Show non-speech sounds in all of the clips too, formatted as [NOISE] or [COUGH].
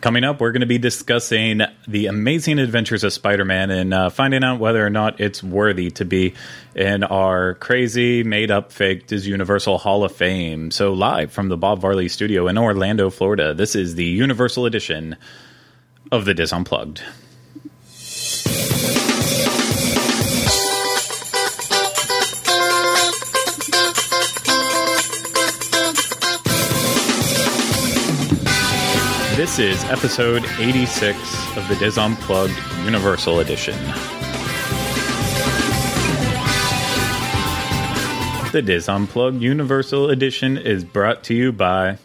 Coming up, we're going to be discussing the amazing adventures of Spider Man and uh, finding out whether or not it's worthy to be in our crazy, made up, faked is Universal Hall of Fame. So, live from the Bob Varley studio in Orlando, Florida, this is the Universal edition of the Dis Unplugged. This is episode 86 of the Dis Unplugged Universal Edition. The Dis Unplugged Universal Edition is brought to you by,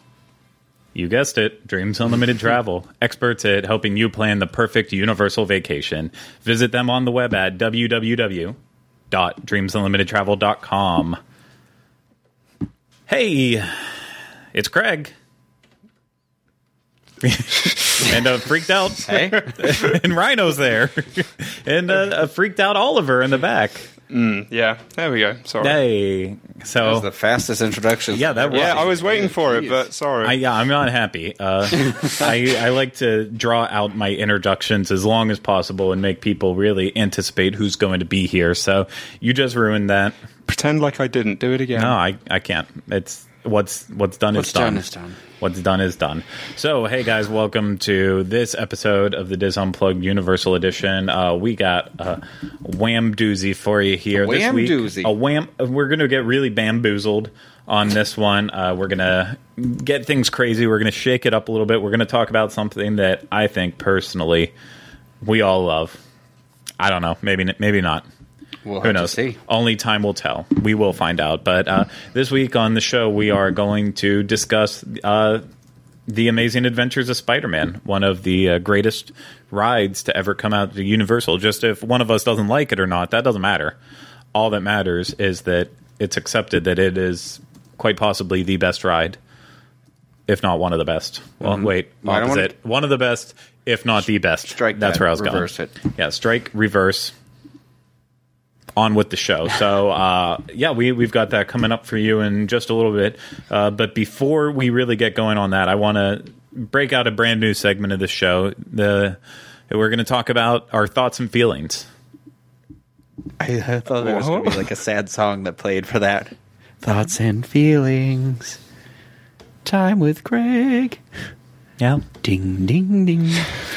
you guessed it, Dreams Unlimited [LAUGHS] Travel, experts at helping you plan the perfect universal vacation. Visit them on the web at www.dreamsunlimitedtravel.com. Hey, it's Craig. [LAUGHS] and a freaked out Hey, [LAUGHS] and Rhino's there, [LAUGHS] and uh, a freaked out Oliver in the back. Yeah, there we go. Sorry. Hey, that was so the fastest introduction. yeah, that was. Yeah, I was waiting for it, but sorry. I, yeah, I'm not happy. Uh, I, I like to draw out my introductions as long as possible and make people really anticipate who's going to be here. So you just ruined that. Pretend like I didn't. Do it again. No, I, I can't. It's what's what's done What's is done. done is done. What's done is done. So, hey guys, welcome to this episode of the Dis Unplugged Universal Edition. Uh, we got a wham doozy for you here this week. doozy. A wham. We're going to get really bamboozled on this one. Uh, we're going to get things crazy. We're going to shake it up a little bit. We're going to talk about something that I think personally we all love. I don't know. Maybe maybe not. We'll Who knows? see. Only time will tell. We will find out. But uh, this week on the show, we are going to discuss uh, the Amazing Adventures of Spider-Man, one of the uh, greatest rides to ever come out to Universal. Just if one of us doesn't like it or not, that doesn't matter. All that matters is that it's accepted that it is quite possibly the best ride, if not one of the best. Well, wait, Mm-hmm. Well, don't opposite. one of the best, if not the best. Strike That's that. where I was Reverse going. it. Yeah, strike, reverse on with the show. So uh, yeah, we we've got that coming up for you in just a little bit. Uh, but before we really get going on that, I want to break out a brand new segment of the show. The we're going to talk about our thoughts and feelings. I, I thought there was going to be like a sad song that played for that. Thoughts and feelings. Time with Craig. Yeah. Ding, ding, ding.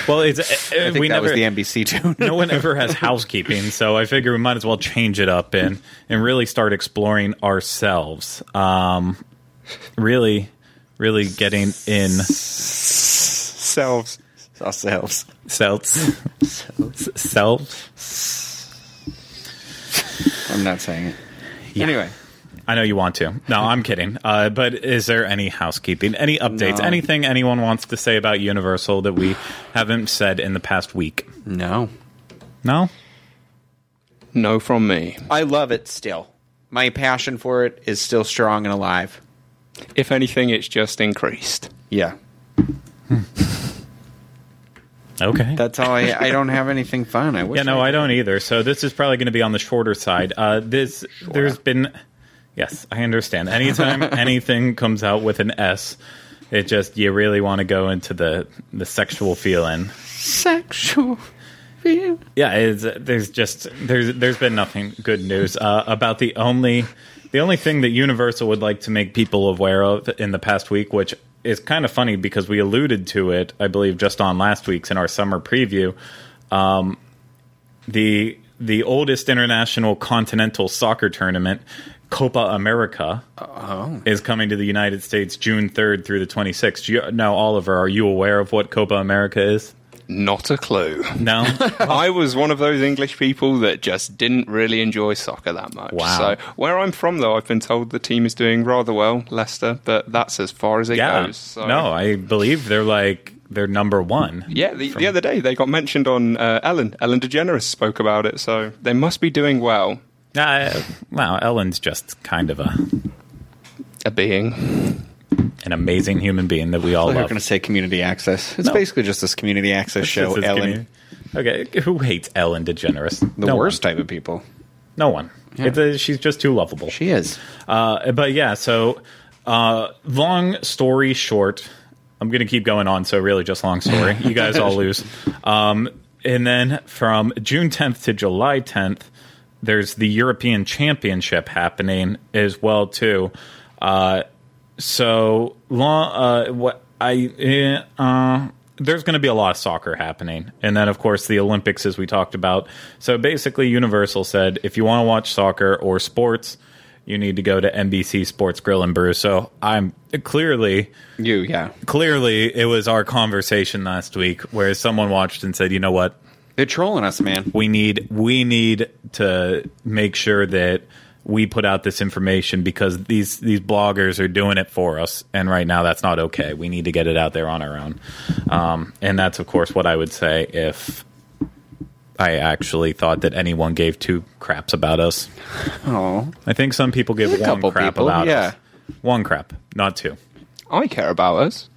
Well, it's uh, I think we that never. was the NBC tune. [LAUGHS] no one ever has [LAUGHS] housekeeping, so I figure we might as well change it up and and really start exploring ourselves. Um, really, really getting in Selves. Ourselves. selves, selves. I'm not saying it. Yeah. Anyway, I know you want to. No, I'm kidding. Uh, but is there any housekeeping, any updates, No. anything anyone wants to say about Universal that we haven't said in the past week? no. No. No from me. I love it still. My passion for it is still strong and alive. If anything, it's just increased. Yeah. [LAUGHS] Okay. That's all I I don't have anything fun. I [LAUGHS] wish yeah, no, I, I don't either. So this is probably going to be on the shorter side. Uh, this there's been, yes, I understand. Anytime [LAUGHS] anything comes out with an S, it just you really want to go into the the sexual feeling. sexual feel. Yeah, there's just there's there's been nothing good news uh, about the only the only thing that Universal would like to make people aware of in the past week, which is kind of funny because we alluded to it, I believe, just on last week's in our summer preview. Um, the the oldest international continental soccer tournament, Copa America, is coming to the United States June third through the twenty sixth. Now, Oliver, are you aware of what Copa America is? Not a clue. No. [LAUGHS] I was one of those English people that just didn't really enjoy soccer that much. Wow. So where I'm from, though, I've been told the team is doing rather well, Leicester, but that's as far as it yeah. goes. So. No, I believe they're like they're number one. Yeah, the, the other day they got mentioned on uh, Ellen. Ellen DeGeneres spoke about it, so they must be doing well. Uh, wow, Ellen's just kind of a A being. an amazing human being that we all They're going to say community access. It's No. basically just this community access show. It's- it's Ellen, community- Okay, who hates Ellen DeGeneres? the no worst type of people. No one. It's a, she's just too lovable. She is. Uh, but yeah, so uh, long story short, I'm going to keep going on. So really, just long story. You guys all [LAUGHS] lose. Um, and then from June 10th to July 10th, there's the European Championship happening as well too. Uh, so long. Uh, what I eh, uh, there's going to be a lot of soccer happening, and then of course the Olympics, as we talked about. So basically, Universal said if you want to watch soccer or sports, you need to go to NBC Sports Grill and Brew. So I'm clearly, You, yeah. clearly, it was our conversation last week where someone watched and said, you know what, They're trolling us, man. we need we need to make sure that we put out this information because these these bloggers are doing it for us. And right now that's not okay. We need to get it out there on our own. Um, and that's of course what i would say if i actually thought that anyone gave two craps about us. Oh, i think some people give There's one crap people, about yeah. us. One crap not two. I care about us.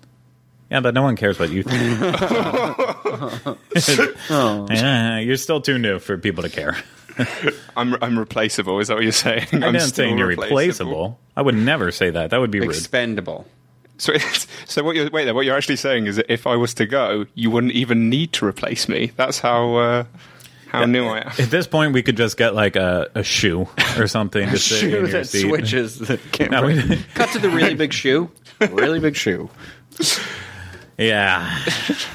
Yeah, but no one cares what you think. [LAUGHS] Oh. Yeah, you're still too new for people to care. [LAUGHS] I'm I'm replaceable. Is that what you're saying? I'm I'm not still saying you're replaceable. I would never say that. That would be rude. expendable. So, it's, [LAUGHS] so what you're wait there? What you're actually saying is that if I was to go, you wouldn't even need to replace me. That's how uh, how new I am. At this point, we could just get like a, a shoe or something to sit in Shoe your that seat. switches the camera. No, Cut to the really big shoe. Really big shoe. Yeah. [LAUGHS]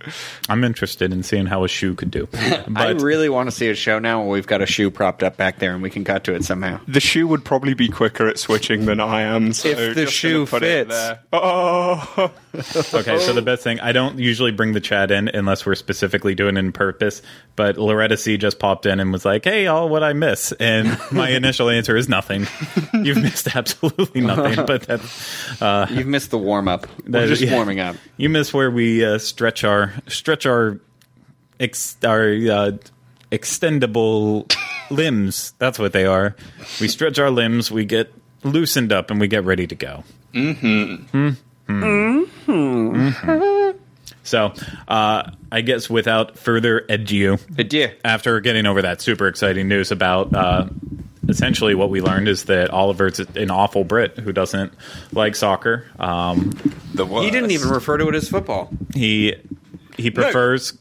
[LAUGHS] I'm interested in seeing how a shoe could do. [LAUGHS] I But really want to see a show now where we've got a shoe propped up back there and we can cut to it somehow. The shoe would probably be quicker at switching than I am. So If the shoe put it fits. there. Oh, [LAUGHS] okay, so the best thing I don't usually bring the chat in unless we're specifically doing it in purpose. But Loretta C just popped in and was like, "Hey, all what I miss?" And my initial answer is nothing. You've missed absolutely nothing. But that's You've missed the warm up. We're just yeah. warming up. You miss where we uh, stretch our stretch our ex, our uh, extendable [LAUGHS] limbs. That's what they are. We stretch our limbs. We get loosened up, and we get ready to go. Mm-hmm. Mm-hmm. So, uh, I guess without further ado, Adieu. after getting over that super exciting news about uh, essentially what we learned is that Oliver's an awful Brit who doesn't like soccer. Um, the worst. He didn't even refer to it as football. he he prefers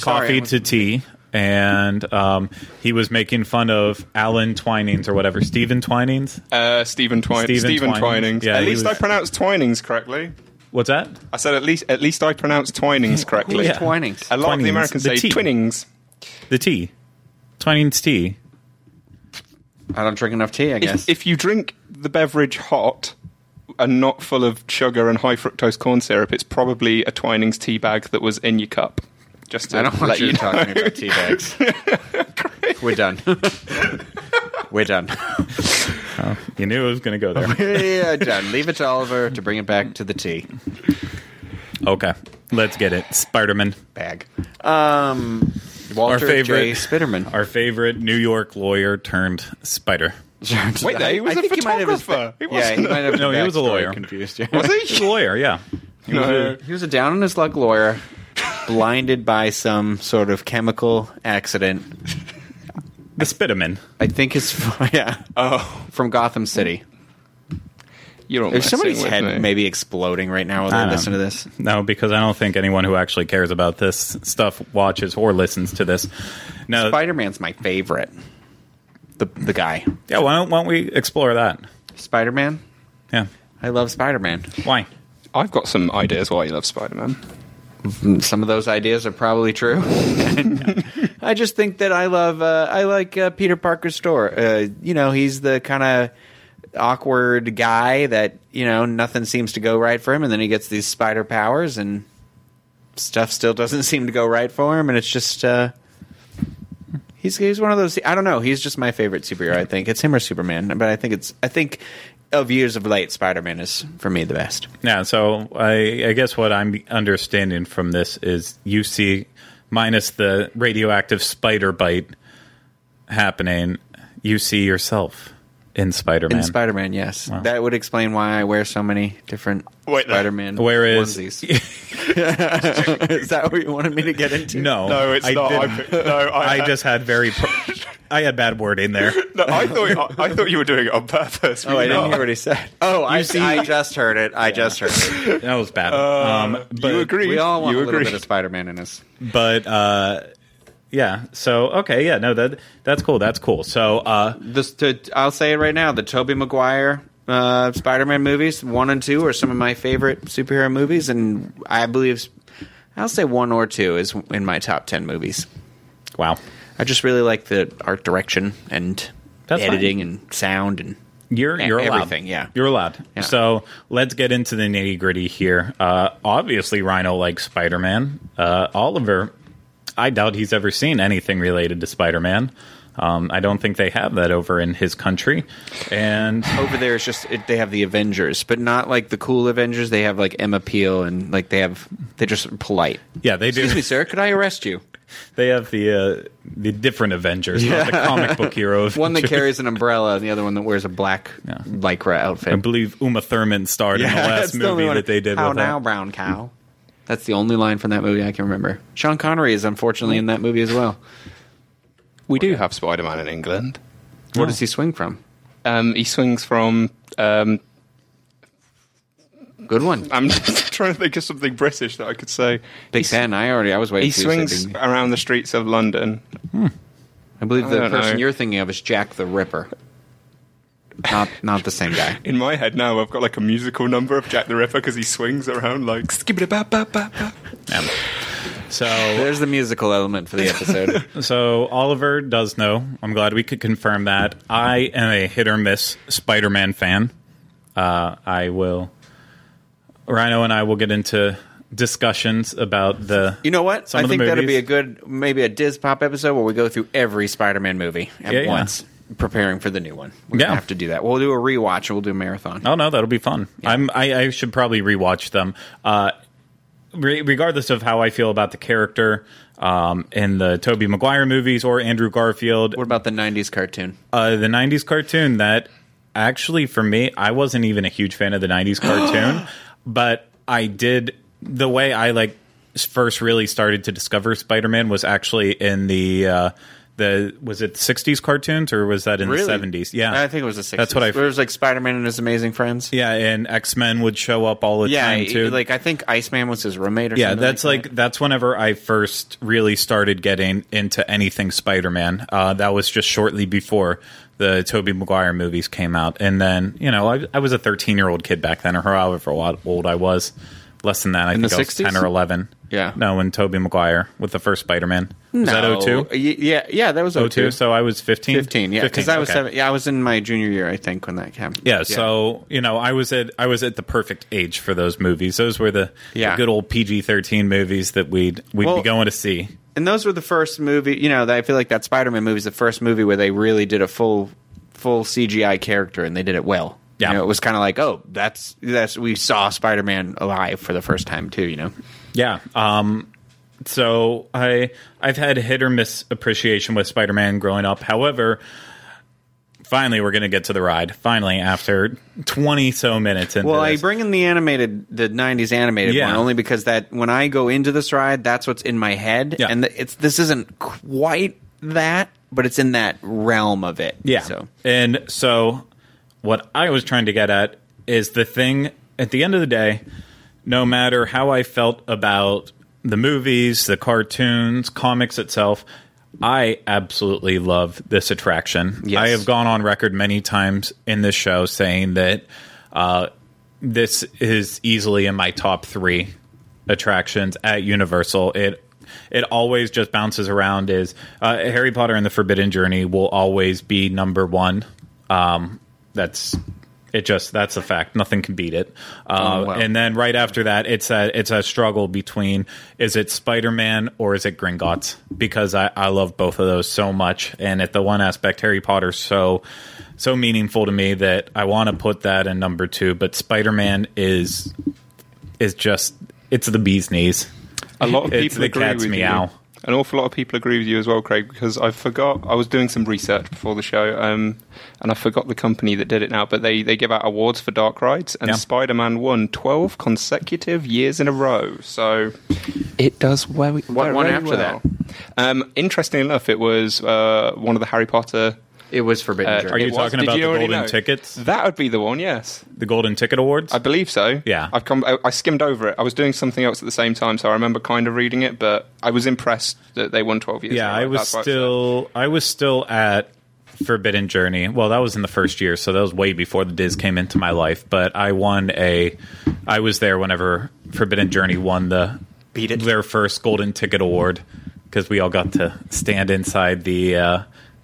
coffee I'm- to tea, and um, he was making fun of Alan Twinings or whatever, Stephen Twinings. Uh, Stephen Twine. Stephen Stephen, Twinings. Twinings. Yeah, at least was- I pronounced Twinings correctly. What's that? I said at least at least I pronounced Twinings [LAUGHS] correctly. Yeah. Twinings. A lot of the Americans The say T. Twinnings. The tea, Twinings tea. I don't drink enough tea, I guess. If, if you drink the beverage hot and not full of sugar and high fructose corn syrup, it's probably a Twinings tea bag that was in your cup. Just to I don't let want you you know. talking about tea bags. [LAUGHS] We're done. We're done. You knew it was going to go there. [LAUGHS] yeah, done. Leave it to Oliver to bring it back to the tea okay, let's get it. Spider-Man, bag. Um, Walter favorite- J. Spitterman. our favorite New York lawyer turned spider. Wait, there, he was a a photographer. He yeah, he wasn't might have. No, he was a lawyer. Confused. yeah. Was He's he? a lawyer, yeah. He was a- He was a down on his luck lawyer, blinded by some sort of chemical accident. the Spiderman. I think it's [LAUGHS] yeah Oh, from Gotham City. you're all There's somebody's messing head me. maybe exploding right now while they listen to this. No, because I don't think anyone who actually cares about this stuff watches or listens to this. No, Spider Man's my favorite. The the guy, yeah. Why don't, why don't we explore that? Spider Man. Yeah. I love Spider Man. Why? I've got some ideas why you love Spider-Man. Some of those ideas are probably true. [LAUGHS] I just think that I love. Uh, I like uh, Peter Parker's store. Uh, you know, he's the kind of awkward guy that you know nothing seems to go right for him, and then he gets these spider powers, and stuff still doesn't [LAUGHS] seem to go right for him, and it's just. Uh, He's he's one of those. I don't know. He's just my favorite superhero. I think it's him or Superman, but I think it's. I think of years of late, Spider Man is for me the best. Yeah. So I, I guess what I'm understanding from this is you see minus the radioactive spider bite happening. You see yourself in Spider-Man. In Spider Man, yes, that would explain why I wear so many different Wait. Spider Man. Whereas- onesies. [LAUGHS] [LAUGHS] is that what you wanted me to get into? no, No, it's I not. I no, I, I just had very. Pro- [LAUGHS] I had bad wording there. No, I thought I thought you were doing it on purpose. Oh, I didn't hear what he said. Oh, I, see- I just heard it. I just heard it. That was bad. um, but, you agree? We all want you a little agree? bit of Spider-Man in us. but uh, yeah. So okay, yeah, no, that that's cool. That's cool. So uh, This, to, I'll say it right now: the Tobey Maguire uh, Spider-Man movies, one and two, are some of my favorite superhero movies, and I believe I'll say one or two is in my top ten movies. wow. I just really like the art direction and That's editing and sound and You're you're allowed. everything, yeah. You're allowed. Yeah. So let's get into the nitty gritty here. Uh, obviously, Rhino likes Spider Man. Uh, Oliver, I doubt he's ever seen anything related to Spider Man. Um, I don't think they have that over in his country. And over there it's just it, they have the Avengers, but not like the cool Avengers. They have like Emma Peel and like they have they're just polite. yeah, they do. Excuse me, sir. Could I arrest you? [LAUGHS] They have the uh, the different Avengers, not the comic book hero. [LAUGHS] One that carries an umbrella and the other one that wears a black lycra outfit. I believe Uma Thurman starred in the last that's the movie that they did. How with now, her. brown cow? That's the only line from that movie I can remember. Sean Connery is unfortunately in that movie as well. We do have Spider-Man in England. Where does he swing from? Um, he swings from. Um, Good one. I'm [LAUGHS] trying to think of something British that I could say. Big Ben. I already I was waiting. He for you to say swings Big Ben. around the streets of London. I believe the don't person know. you're thinking of is Jack the Ripper. Not not the same guy. In my head now, I've got like a musical number of Jack the Ripper because he swings around like skibbity bap bap bap bap. Yeah. So There's the musical element for the episode. [LAUGHS] So Oliver does know. I'm glad we could confirm that. I am a hit or miss Spider-Man fan. Uh, I will. Rhino and I will get into discussions about the. You know what? I think that'd be a good, maybe a Dis Pop episode where we go through every Spider-Man movie at Yeah, yeah. Preparing for the new one. We're Yeah. gonna have to do that. We'll do a rewatch. We'll do a marathon. Oh no, that'll be fun. I'm. I, I should probably rewatch them. Uh, re- regardless of how I feel about the character um, in the Tobey Maguire movies or Andrew Garfield, What about the '90s cartoon? uh, the '90s cartoon that actually for me, I wasn't even a huge fan of the '90s [GASPS] cartoon, but I did the way I like first really started to discover Spider-Man was actually in the. Uh, the was it 60s cartoons or was that in Really? the 70s? Yeah, I think it was the '60s. That's what I- There was like Spider-Man and his amazing friends. yeah, and X Men would show up all the Yeah, time too. like I think Iceman was his roommate. or something. Yeah, that's like, that. that's whenever I first really started getting into anything Spider-Man. Uh, that was just shortly before the Tobey Maguire movies came out, and then you know I, I was a 13 year old kid back then, or however old I was. Less than that, I In think I was 60s? 10 or 11. Yeah. no, when Tobey Maguire with the first Spider-Man was that No. 02? Yeah, yeah, that was 02. 02, so I was 15. 15, yeah, because I was okay. seven, yeah, I was in my junior year, I think, when that came. Yeah, so you know, I was at I was at the perfect age for those movies. Those were the, the Yeah. good old PG thirteen movies that we'd we'd Well- be going to see. and those were the first movie. You know, that I feel like that Spider-Man movie is the first movie where they really did a full, full CGI character, and they did it well. Yeah. you know, it was kind of like, oh, that's that's we saw Spider-Man alive for the first time too. You know, Yeah. Um, so I I've had hit or miss appreciation with Spider Man growing up. However, finally we're gonna get to the ride. Finally, after twenty so minutes into well, I this. bring in the animated, the '90s animated Yeah. one only because that when I go into this ride, that's what's in my head, Yeah. and it's this isn't quite that, but it's in that realm of it. Yeah. So And so what I was trying to get at is the thing at the end of the day, no matter how I felt about the movies, the cartoons, comics itself, I absolutely love this attraction. Yes. I have gone on record many times in this show saying that uh, this is easily in my top three attractions at Universal. It it always just bounces around. Is uh, Harry Potter and the Forbidden Journey will always be number one. Um, that's it. Just that's a fact. Nothing can beat it. Uh, Oh, wow. And then right after that, it's a it's a struggle between is it Spider Man or is it Gringotts? Because I, I love both of those so much, and at the one aspect, Harry Potter's so so meaningful to me that I want to put that in number two. But Spider Man is is just it's the bee's knees. A lot of It's people the agree cat's with meow. you. An awful lot of people agree with you as well, Craig, because I forgot I was doing some research before the show, um, and I forgot the company that did it now. But they, they give out awards for dark rides, and Yeah. Spider Man won twelve consecutive years in a row. So it does well. very one after well. that? Um, interestingly enough, it was uh, one of the Harry Potter. It was Forbidden Uh, Journey. Are you It was- talking did about you the already golden know? tickets? That would be the one. Yes, The golden ticket awards? I believe so. Yeah. I've come. I, I skimmed over it. I was doing something else at the same time, so I remember kind of reading it, but I was impressed that they won twelve years. yeah, in a row. I was That's why it's still I was still at Forbidden Journey. Well, that was in the first year, so that was way before the Dis came into my life. But I won a. I was there whenever Forbidden Journey won the Beat it. their first golden ticket award because we all got to stand inside the. Uh,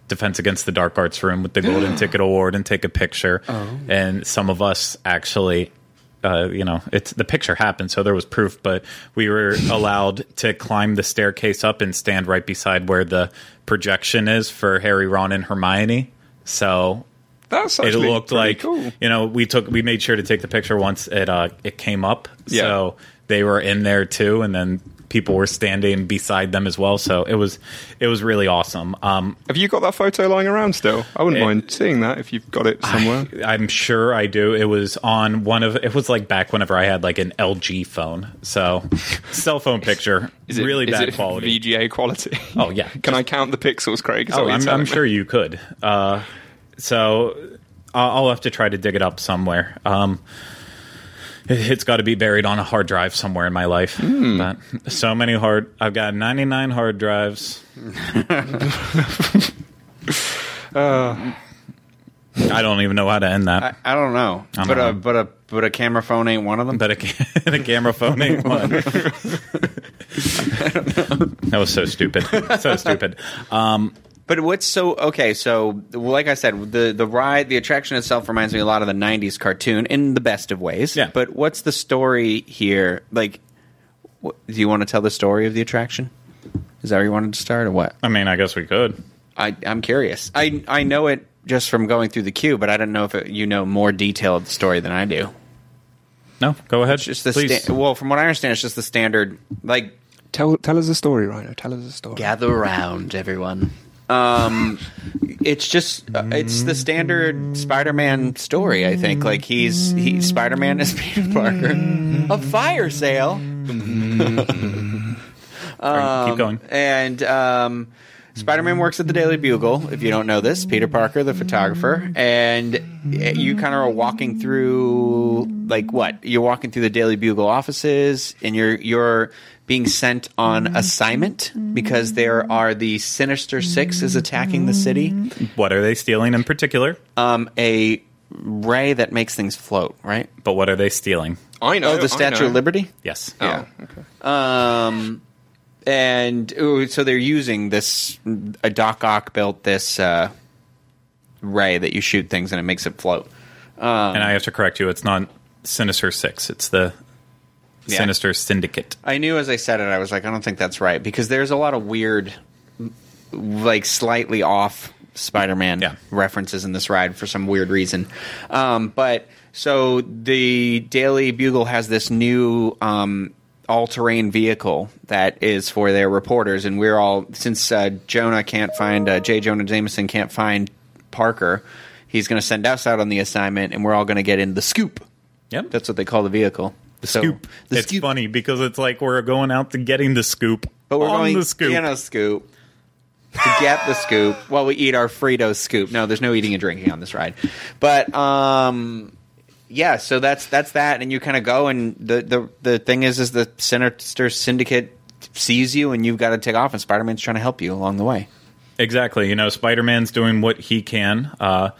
Defense Against the Dark Arts room with the Golden [GASPS] Ticket Award and take a picture. And some of us actually uh, you know, it's the picture happened, so there was proof. But we were [LAUGHS] allowed to climb the staircase up and stand right beside where the projection is for Harry, Ron, and Hermione. So That's it looked like cool. you know we took we made sure to take the picture once it uh, it came up. Yeah. So they were in there too, and then people were standing beside them as well. So it was it was really awesome. Um, Have you got that photo lying around still? I wouldn't It- mind seeing that if you've got it somewhere. I'm sure I do. It was on one of. It was like back whenever I had like an LG phone. So [LAUGHS] cell phone picture, Is it, really is bad it quality. VGA quality. Oh, yeah. [LAUGHS] Can I count the pixels, Craig? Is oh, I'm, I'm sure you could. Uh, so I'll, I'll have to try to dig it up somewhere. Um, it, has got to be buried on a hard drive somewhere in my life. Hmm. But so many hard. I've got 99 hard drives. [LAUGHS] I don't even know how to end that. I, I don't know, I don't but know. a but a but a camera phone ain't one of them. But a, a [LAUGHS] camera phone ain't one. [LAUGHS] that was so stupid. So stupid. Um, But what's so okay? So, like I said, the the ride, the attraction itself reminds me a lot of the '90s cartoon in the best of ways. Yeah. But what's the story here? Like, what, do you want to tell the story of the attraction? Is that where you wanted to start, or what? I mean, I guess we could. I I'm curious. I I know it just from going through the queue, but I don't know if it, you know more detail of the story than I do. No, go ahead. It's just the please. sta- well, from what I understand, it's just the standard like Tell tell us a story, Rhino. Tell us a story. gather around everyone um it's just uh, it's the standard spider-man story i think. Like he's he spider-man is [LAUGHS] peter parker. A fire sale. [LAUGHS] Right, keep going. and um Spider-Man works at the Daily Bugle. If you don't know this, Peter Parker, the photographer, and you kind of are walking through, like what? You're walking through the Daily Bugle offices, and you're you're being sent on assignment because there are the Sinister Six is attacking the city. What are they stealing in particular? Um, a ray that makes things float, right? But what are they stealing? I know. Oh, the Statue of Liberty. Yes. Oh, okay. Um, and ooh, so they're using this. A Doc Ock built this uh, ray that you shoot things and it makes it float. Um, And I have to correct you. It's not Sinister Six. It's the Yeah. Sinister Syndicate. I knew as I said it, I was like, I don't think that's right because there's a lot of weird, like slightly off Spider-Man Yeah. references in this ride for some weird reason. Um, but so the Daily Bugle has this new um, all-terrain vehicle that is for their reporters, and we're all since uh, Jonah can't find uh, J. Jonah Jameson can't find Parker. He's going to send us out on the assignment, and we're all going to get in the scoop. Yep. That's what they call the vehicle. The scoop. The it's scoop. funny because it's like we're going out to getting the scoop. But we're on going the scoop. in a scoop to get the scoop while we eat our Frito scoop. No, there's no eating and drinking on this ride. But um yeah, so that's that's that and you kind of go and the, the the thing is is the Sinister Syndicate sees you and you've got to take off and Spider-Man's trying to help you along the way. Exactly. You know, Spider Man's doing what he can. Uh,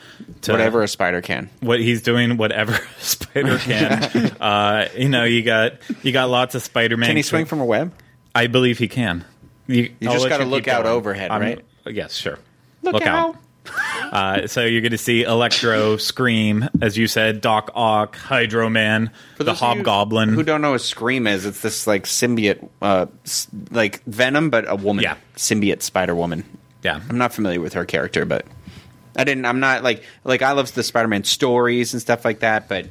to Whatever a spider can. what he's doing, whatever [LAUGHS] a spider [LAUGHS] can. uh, you know, you got you got lots of Spider Man. Can he swing from a web? I believe he can. You, You just gotta look out going. overhead, I'm- right? Yes, sure. Look, out. Uh, so you're going to see Electro, Scream, as you said, Doc Ock, Hydro Man, the those of you Hobgoblin. Who don't know what Scream is? It's this like symbiote, uh, s- like Venom, but a woman. Yeah. Symbiote Spider Woman. yeah, I'm not familiar with her character, but I didn't. I'm not like like I love the Spider-Man stories and stuff like that, but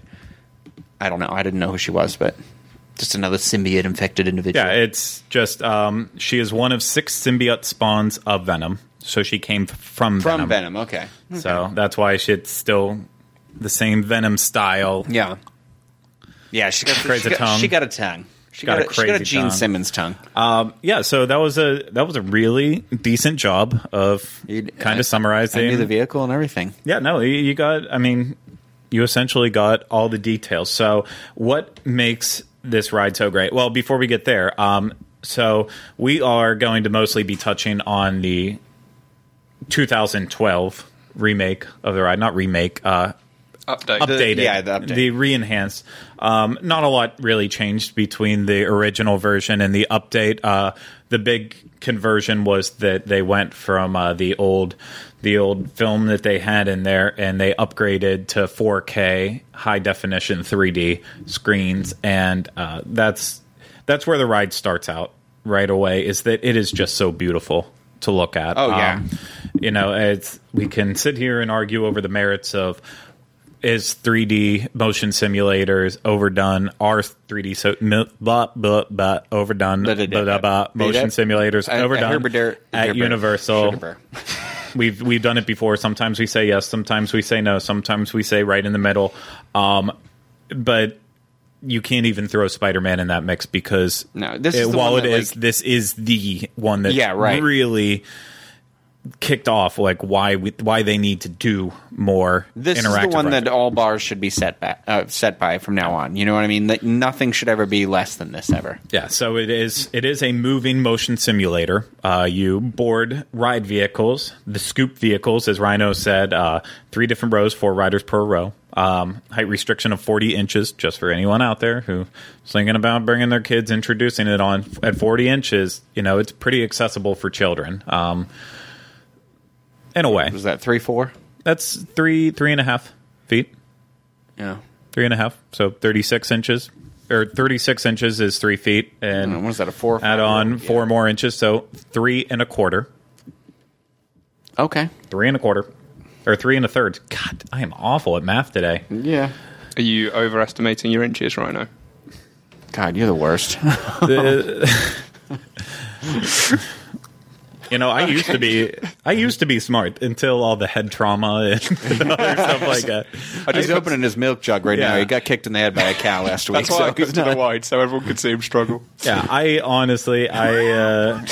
I don't know. I didn't know who she was, but just another symbiote infected individual. yeah. It's just um, she is one of six symbiote spawns of Venom, so she came from from Venom. Venom. Okay. So that's why she's still the same Venom style. Yeah. Yeah. She got, Creates she a got, tongue. she got a tongue. She got, got, a a, she crazy got a Gene tongue. Simmons tongue. Um, yeah, so that was a that was a really decent job of kind of summarizing. I knew the vehicle and everything. Yeah, no, you, you got. I mean, you essentially got all the details. So, what makes this ride so great? Well, before we get there, um, so we are going to mostly be touching on the 2012 remake of the ride, not remake, uh, Update. updated, yeah, the update. the re-enhanced. Um, not a lot really changed between the original version and the update. Uh, the big conversion was that they went from uh, the old the old film that they had in there and they upgraded to 4K high definition 3D screens, and uh, that's that's where the ride starts out right away. Is that it is just so beautiful to look at. Oh, yeah. Um, you know, it's we can sit here and argue over the merits of is 3D motion simulators overdone? Are 3D so blah, blah, blah, overdone? Blah, Blah, blah, blah, motion simulators overdone at Universal. [LAUGHS] We've we've done it before. Sometimes we say yes, sometimes we say no, sometimes we say right in the middle. Um, but you can't even throw Spider-Man in that mix because No, this is it- the while one it that, is, like- this is the one that Yeah, right. really kicked off like why we why they need to do more This is the one that all bars should be set back, uh, set by from now on. You know what I mean? That nothing should ever be less than this ever. Yeah, so it is. It is a moving motion simulator. Uh, you board ride vehicles, the scoop vehicles, as Rhino said, uh, three different rows, four riders per row. Um, height restriction of 40 inches, just for anyone out there who's thinking about bringing their kids, introducing it on at 40 inches. You know, it's pretty accessible for children. Um, in a way, Was that three, four? that's three, three and a half feet. Yeah. Three and a half, so 36 inches. Or 36 inches is three feet, and uh, What was that? A four? or add on Yeah. four more inches, so three and a quarter, Okay. three and a quarter, or three and a third. God, I am awful at math today. Yeah. Are you overestimating your inches, Rhino? God, you're the worst. [LAUGHS] [LAUGHS] [LAUGHS] You know, I used to be, I used to be smart until all the head trauma and [LAUGHS] other stuff like that. He's opening his milk jug right now. He got kicked in the head by a cow last week. That's why so I kept he's it not- wide so everyone could see him struggle. Yeah, I honestly, I [LAUGHS] uh,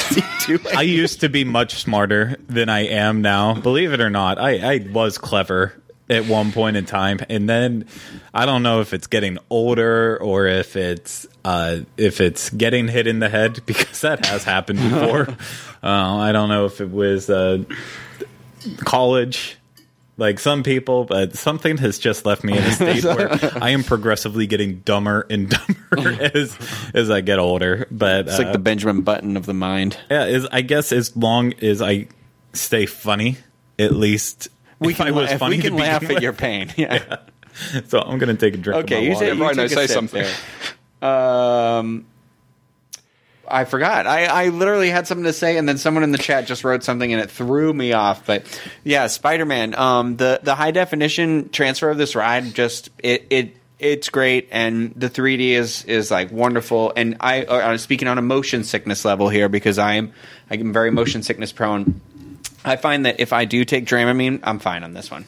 I used to be much smarter than I am now. Believe it or not, I, I was clever at one point in time, and then I don't know if it's getting older or if it's uh, if it's getting hit in the head [LAUGHS] because that has happened before. [LAUGHS] uh, I don't know if it was uh, college. Like some people, but something has just left me in a state [LAUGHS] where I am progressively getting dumber and dumber as as I get older. But It's like uh, the Benjamin Button of the mind. yeah, is I guess as long as I stay funny, at least We if can, I was la- funny we to can laugh begin at your pain. [LAUGHS] Yeah. So I'm gonna take a drink. Okay, of you my water. said you Rhino, took a say something. Um, I forgot. I, I literally had something to say, and then someone in the chat just wrote something, and it threw me off. But yeah, Spider Man. Um, the the high definition transfer of this ride just it it. It's great, and the 3D is is like wonderful. And I, uh, I'm speaking on a motion sickness level here because I'm I'm very motion sickness prone. I find that if I do take Dramamine, I'm fine on this one.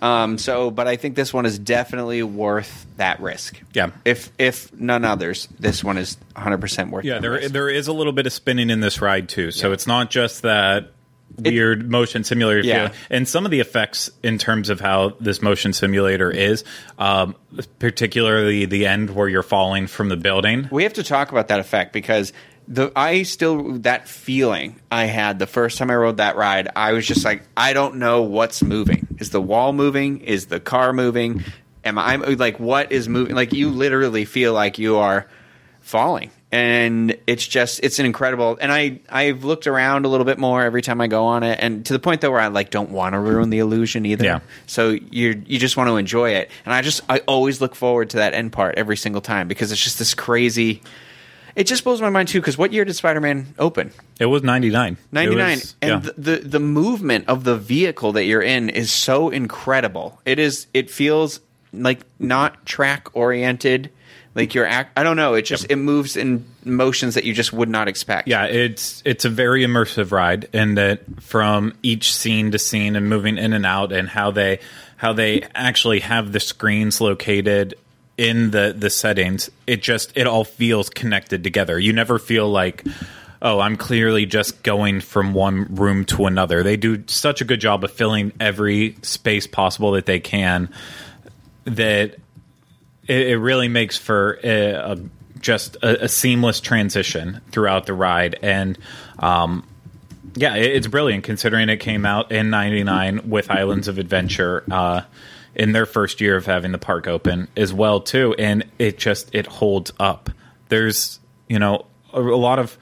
Um, so, but I think this one is definitely worth that risk. Yeah. If if none others, this one is 100 percent worth. It. Yeah, the there risk. there is a little bit of spinning in this ride too. So it's not just that weird motion simulator Yeah. And some of the effects in terms of how this motion simulator is, um, particularly the end where you're falling from the building. We have to talk about that effect because the I still that feeling I had the first time I rode that ride. I was just like, I don't know what's moving. Is the wall moving? Is the car moving? Am I like what is moving? Like you literally feel like you are falling. And it's just it's an incredible and I I've looked around a little bit more every time I go on it and to the point though where I like don't want to ruin the illusion either. Yeah. So you you just want to enjoy it. And I just I always look forward to that end part every single time because it's just this crazy it just blows my mind too because what year did Spider-Man open? It was ninety nine. Ninety nine, and yeah. the, the the movement of the vehicle that you're in is so incredible it is it feels like not track oriented like you're act i don't know it just it moves in motions that you just would not expect Yeah, it's it's a very immersive ride in that from each scene to scene and moving in and out and how they how they actually have the screens located in the the settings, it just it all feels connected together. You never feel like oh, I'm clearly just going from one room to another. They do such a good job of filling every space possible that they can that it, it really makes for a, a just a, a seamless transition throughout the ride and um, yeah, it, it's brilliant considering it came out in '99 with Islands of Adventure uh, in their first year of having the park open as well too, and it just it holds up. There's you know a, a lot of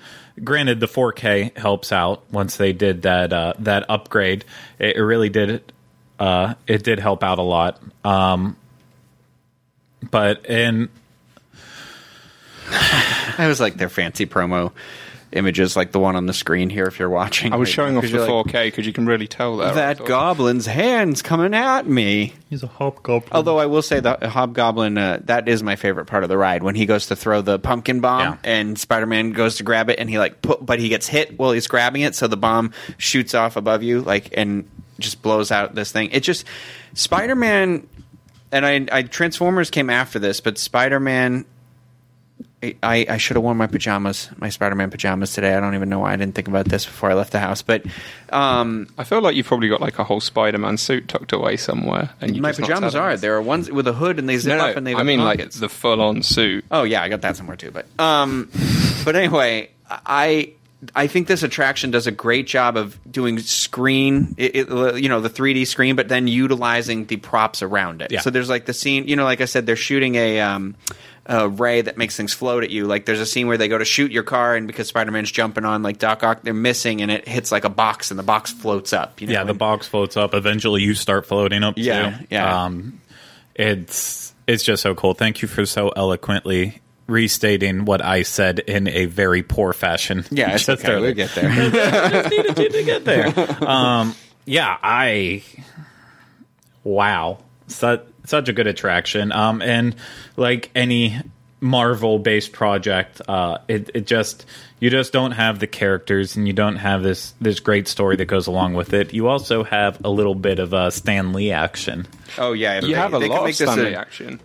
granted the 4K helps out once they did that uh, that upgrade. It, it really did uh, it did help out a lot. Um, but and [SIGHS] I was like their fancy promo images, like the one on the screen here. If you're watching, I was Like, showing off the 4K because you can really tell that. that right? goblin's hands coming at me. he's a hobgoblin. Although I will say the hobgoblin, uh, that is my favorite part of the ride when he goes to throw the pumpkin bomb Yeah. and Spider-Man goes to grab it and he like put, but he gets hit while he's grabbing it, so the bomb shoots off above you like and just blows out this thing. It just Spider-Man and I, I Transformers came after this, but Spider-Man. I, I should have worn my pajamas, my Spider-Man pajamas today. I don't even know why I didn't think about this before I left the house. But um, I feel like you've probably got like a whole Spider-Man suit tucked away somewhere, and you my pajamas are. There are ones with a hood and they zip No, up and they. I mean like pockets. the full-on suit. Oh yeah, I got that somewhere too. But um, but anyway, I I think this attraction does a great job of doing screen, it, it, you know, the 3D screen, but then utilizing the props around it. Yeah. So there's like the scene, you know, like I said, they're shooting a. Um, a ray that makes things float at you. Like there's a scene where they go to shoot your car, and because Spider-Man's jumping on like Doc Ock, they're missing, and it hits like a box, and the box floats up. You know? yeah, the and- box floats up. Eventually, you start floating up. Yeah, too. yeah. Um, it's it's just so cool. Thank you for so eloquently restating what I said in a very poor fashion. Yeah, it's Just okay. We'll get there. [LAUGHS] just needed you to get there. Um, yeah, I wow, such such a good attraction. Um, and like any Marvel based project, uh, it it just you just don't have the characters and you don't have this this great story that goes along with it. You also have a little bit of uh, Stan Lee action. oh yeah, You they- have a they can lot of Stan Lee a- action.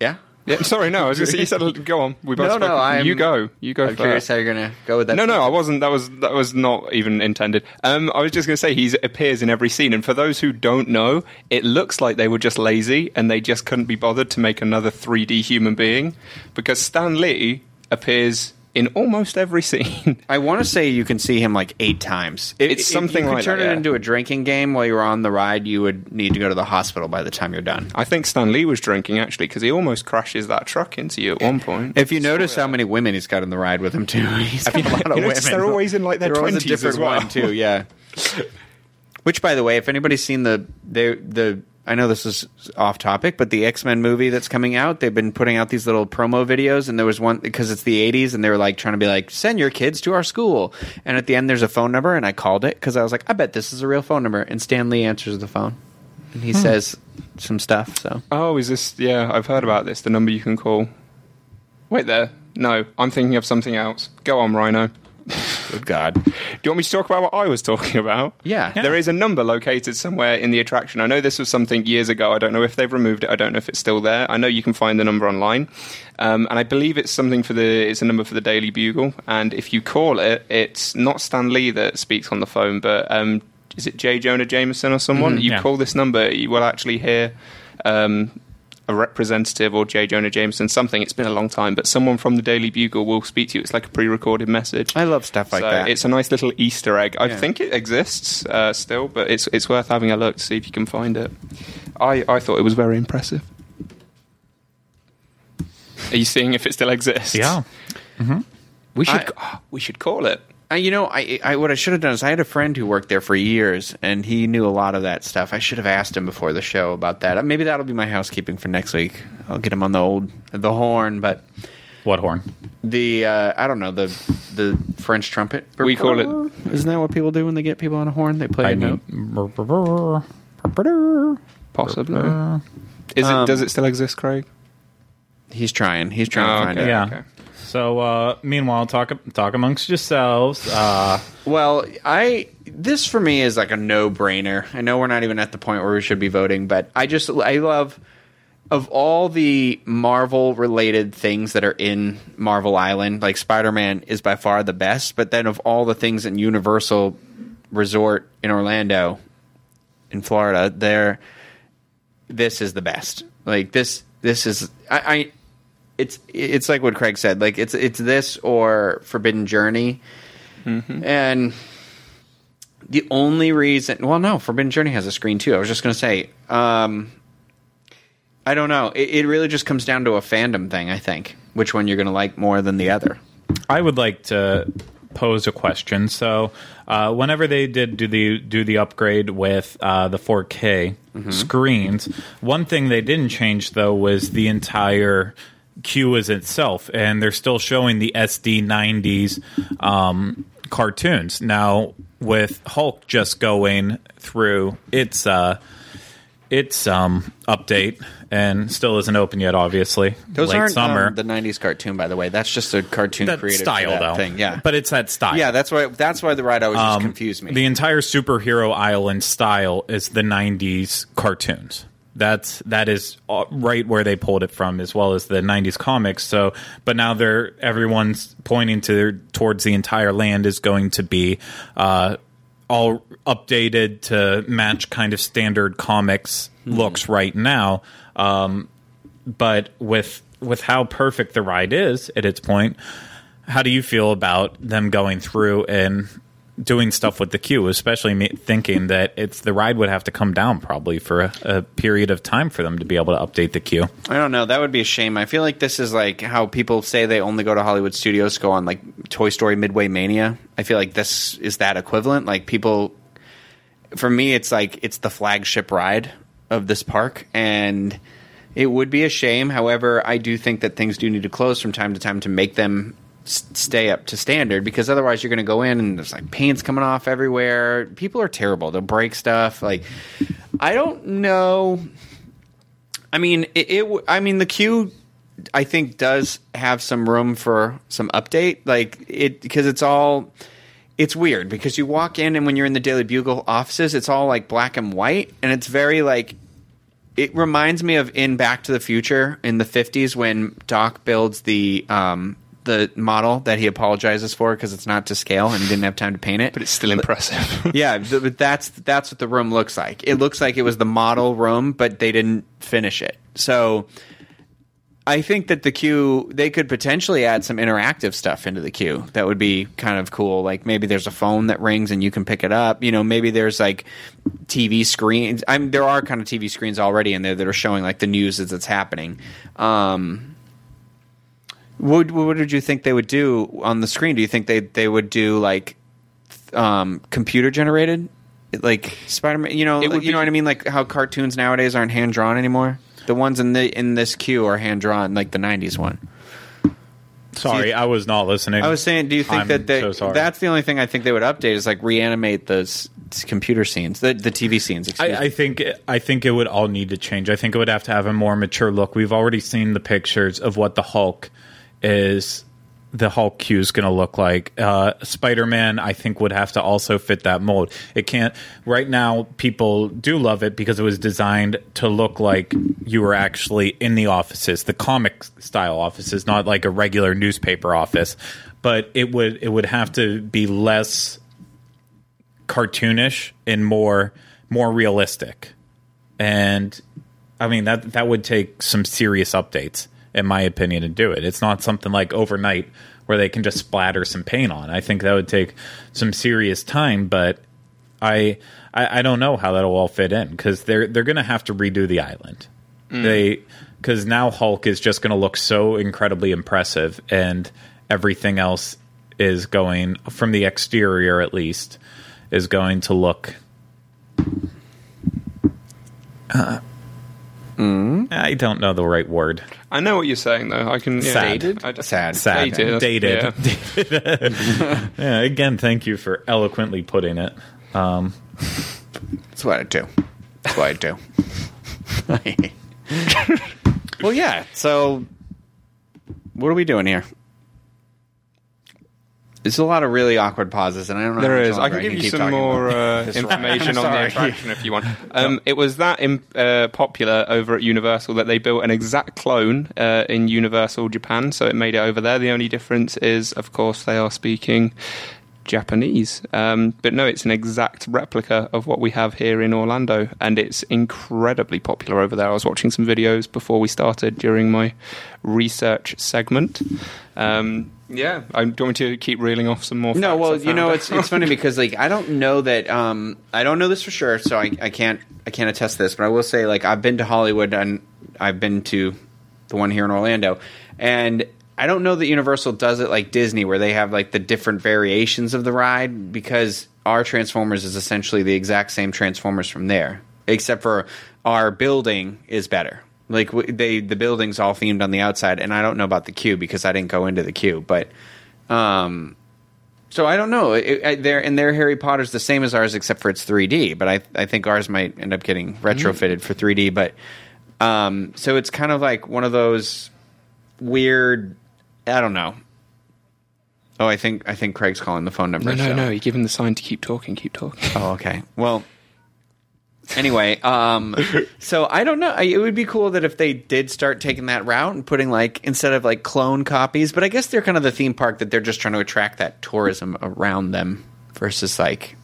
Yeah. Yeah, sorry, no. I was going to say you said [LAUGHS] go on. We both No, no. I'm- you go. You go I'm first. curious how you're gonna go with that. No, no, I wasn't. That was that was not even intended. Um, I was just going to say he appears in every scene, and for those who don't know, it looks like they were just lazy and they just couldn't be bothered to make another 3D human being because Stan Lee appears in almost every scene. [LAUGHS] I want to say you can see him like eight times. If, It's if something you could like turn that, it yeah. into a drinking game while you're on the ride. You would need to go to the hospital by the time you're done. I think Stan Lee was drinking actually because he almost crashes that truck into you at one point. If you notice how many women he's got in the ride with him too, [LAUGHS] he's got a lot of women. they're always in, like, their They're always a 20s different as well. one too. Yeah. [LAUGHS] Which, by the way, if anybody's seen the the the. I know this is off topic, but the X Men movie that's coming out, they've been putting out these little promo videos, and there was one because it's the '80s, and they were like trying to be like, send your kids to our school, and at the end there's a phone number, and I called it because I was like, I bet this is a real phone number, and Stan Lee answers the phone, and he hmm. says some stuff. So Oh, is this? Yeah, I've heard about this. The number you can call. Wait there. No, I'm thinking of something else. Go on, Rhino. [LAUGHS] good God, Do you want me to talk about what I was talking about? Yeah. Yeah. There is a number located somewhere in the attraction. I know this was something years ago. I don't know if they've removed it. I don't know if it's still there. I know you can find the number online. Um, and I believe it's something for the it's a number for the Daily Bugle. And if you call it, it's not Stan Lee that speaks on the phone, but um, is it J. Jonah Jameson or someone? you yeah. call this number, you will actually hear um, a representative or J. Jonah Jameson, something. It's been a long time, but someone from the Daily Bugle will speak to you. It's like a pre-recorded message. I love stuff like So that. It's a nice little Easter egg. I Yeah. think it exists uh, still, but it's it's worth having a look to see if you can find it. I, I thought it was very impressive. Are you seeing if it still exists? Yeah. we should I- [GASPS] we should call it. I, you know, I, I what I should have done is I had a friend who worked there for years, and he knew a lot of that stuff. I should have asked him before the show about that. Uh, Maybe that'll be my housekeeping for next week. I'll get him on the old the horn, but What horn? the uh, I don't know the the French trumpet. We call it- Isn't that what people do when they get people on a horn? They play I a note. mean, Possibly. Is Um, it? Does it still exist, Craig? He's trying. He's trying Oh, to find okay. it. yeah. okay. So, uh, meanwhile, talk talk amongst yourselves. Uh, Well, I this for me is like a no brainer. I know we're not even at the point where we should be voting, but I just I love. of all the Marvel related things that are in Marvel Island, like Spider Man is by far the best. But then of all the things in Universal Resort in Orlando, in Florida, there, this is the best. Like this, this is I. It's it's like what Craig said. Like it's it's this or Forbidden Journey, and the only reason. Well, no, Forbidden Journey has a screen too. I was just gonna say. Um, I don't know. It, it really just comes down to a fandom thing. I think which one you're gonna like more than the other. I would like to pose a question. So, uh, whenever they did do the do the upgrade with uh, the 4K screens, one thing they didn't change though was the entire queue is itself, and they're still showing the SD 90s um, cartoons now. With Hulk just going through its uh, its um, update and still isn't open yet, obviously. Those Late aren't summer. um, the '90s cartoon, by the way. That's just a cartoon that created style that though, thing. Yeah, but it's that style. yeah, that's why that's why the ride always just confused me. The entire superhero island style is the '90s cartoons. That's that is uh, right where they pulled it from, as well as the '90s comics. So, but now they're everyone's pointing to towards the entire land is going to be uh, all updated to match kind of standard comics looks right now. Um, but with with how perfect the ride is at its point, how do you feel about them going through and doing stuff with the queue, especially me thinking that it's the ride would have to come down probably for a, a period of time for them to be able to update the queue. I don't know. That would be a shame. I feel like this is like how people say they only go to Hollywood studios go on like Toy Story Midway Mania. I feel like this is that equivalent. Like people, for me, it's like it's the flagship ride of this park, and it would be a shame. However, I do think that things do need to close from time to time to make them stay up to standard because otherwise you're going to go in and there's like paint's coming off everywhere. People are terrible. They'll break stuff. Like I don't know. I mean, it, it. I mean, the queue. I think does have some room for some update, like it because it's all. It's weird because you walk in and when you're in the Daily Bugle offices, it's all like black and white, and it's very like. It reminds me of in Back to the Future in the '50s when Doc builds the um, the model that he apologizes for because it's not to scale and he didn't have time to paint it. but it's still impressive. [LAUGHS] Yeah, but that's that's what the room looks like. It looks like it was the model room, but they didn't finish it. So I think that the queue they could potentially add some interactive stuff into the queue. That would be kind of cool. Like maybe there's a phone that rings and you can pick it up. You know, maybe there's like TV screens. I mean, there are kind of TV screens already in there that are showing like the news as it's happening. Um, what what did you think they would do on the screen? Do you think they they would do like um, computer generated, like Spider Man? You know, It would you know what I mean? Like how cartoons nowadays aren't hand drawn anymore. The ones in the in this queue are hand drawn, like the '90s one. Sorry, See- I was not listening. I was saying, do you think I'm that they, so that's the only thing I think they would update is like reanimate those computer scenes, the the TV scenes? I. I think I think it would all need to change. I think it would have to have a more mature look. We've already seen the pictures of what the Hulk is. The Hulk Q is going to look like. Uh, Spider Man, I think, would have to also fit that mold. It can't. Right now, people do love it because it was designed to look like you were actually in the offices, the comic style offices, not like a regular newspaper office. But it would it would have to be less cartoonish and more more realistic. And I mean that that would take some serious updates in my opinion to do it. It's not something like overnight where they can just splatter some paint on. I think that would take some serious time, but I I, I don't know how that'll all fit in because they're they're going to have to redo the island. They because now Hulk is just going to look so incredibly impressive, and everything else is going from the exterior at least is going to look. Uh, I don't know the right word. I know what you're saying, though. I can. Yeah, Sad. I, I, Sad. Sad, Dated. dated. Yeah. [LAUGHS] Yeah, again, thank you for eloquently putting it. Um, That's what I do. That's what I do. [LAUGHS] [LAUGHS] well, yeah. So, what are we doing here? There's a lot of really awkward pauses, and I don't know. how There much is. I can give you some more uh, [LAUGHS] information on the attraction if you want. [LAUGHS] Um, it was that im uh, popular over at Universal that they built an exact clone uh, in Universal Japan, so it made it over there. The only difference is, of course, they are speaking Japanese. Um, but no, it's an exact replica of what we have here in Orlando, and it's incredibly popular over there. I was watching some videos before we started during my research segment. Um, yeah, I'm going to keep reeling off some more. No, well, you know, it's it's funny because like I don't know that um I don't know this for sure, so I, I can't I can't attest this, but I will say like I've been to Hollywood and I've been to the one here in Orlando, and I don't know that Universal does it like Disney, where they have like the different variations of the ride, because our Transformers is essentially the exact same Transformers from there, except for our building is better. Like they, the building's all themed on the outside, and I don't know about the queue because I didn't go into the queue, but um, so I don't know. Their and their Harry Potter's the same as ours, except for it's 3D. But I I think ours might end up getting retrofitted for 3D. But um, so it's kind of like one of those weird. I don't know. Oh, I think I think Craig's calling the phone number. No, no, so- no. You give him the sign to keep talking, keep talking. [LAUGHS] Oh, okay. Well, anyway, um, [LAUGHS] so I don't know. I, it would be cool that if they did start taking that route and putting like instead of like clone copies, but I guess they're kind of the theme park that they're just trying to attract that tourism around them versus like.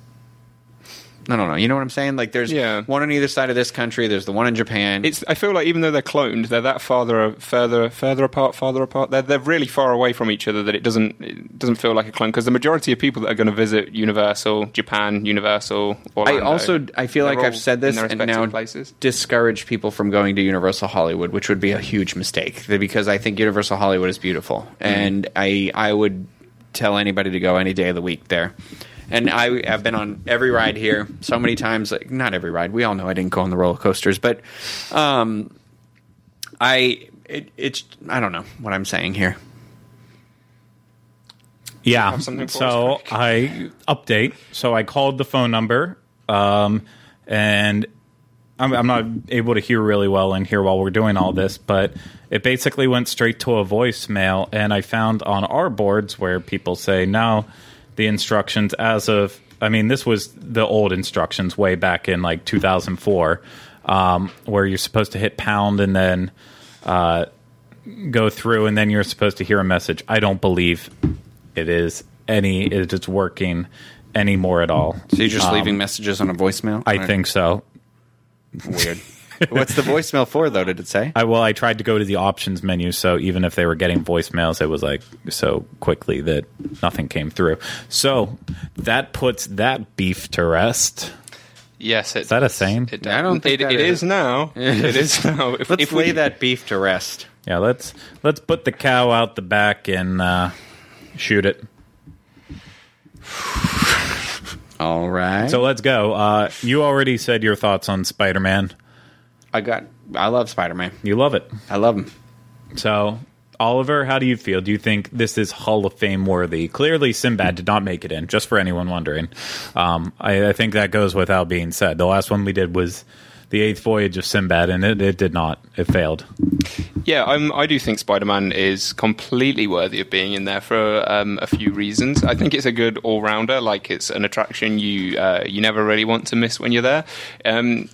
I don't know. You know what I'm saying? Like, there's Yeah. one on either side of this country. There's the one in Japan. It's. I feel like even though they're cloned, they're that farther, further, further apart, farther apart. They're they're really far away from each other that it doesn't it doesn't feel like a clone. Because the majority of people that are going to visit Universal, Japan, Universal, I also I feel like I've said this and now places. discourage people from going to Universal Hollywood, which would be a huge mistake because I think Universal Hollywood is beautiful, Mm-hmm. and I I would tell anybody to go any day of the week there. And I have been on every ride here so many times. Like not every ride. We all know I didn't go on the roller coasters, but um, I it, it's I don't know what I'm saying here. Yeah. have something for So I update. So I called the phone number, um, and I'm, I'm not able to hear really well in here while we're doing all this, but it basically went straight to a voicemail. And I found on our boards where people say no, the instructions as of. I mean, this was the old instructions way back in like 2004, um, where you're supposed to hit pound and then uh, go through, and then you're supposed to hear a message. I don't believe it is any it is working anymore at all. So you're just Um, leaving messages on a voicemail? I think so. weird. What's the voicemail for, though? Did it say? I well, I tried to go to the options menu, so even if they were getting voicemails, it was like so quickly that nothing came through. So that puts that beef to rest. Yes, it, Is that a saying? It, I don't think it, that it is. is now. [LAUGHS] it is now. If, Let's if we, lay that beef to rest. Yeah, let's let's put the cow out the back and uh, shoot it. All right. So let's go. Uh, you already said your thoughts on Spider Man. I got. I love Spider Man. You love it. I love him. So, Oliver, how do you feel? Do you think this is Hall of Fame worthy? Clearly, Sinbad did not make it in, just for anyone wondering. Um, I, I think that goes without being said. The last one we did was the eighth voyage of Sinbad, and it, it did not. It failed. Yeah, I'm, I do think Spider Man is completely worthy of being in there for um, a few reasons. I think it's a good all rounder. Like it's an attraction you uh, you never really want to miss when you're there. Um,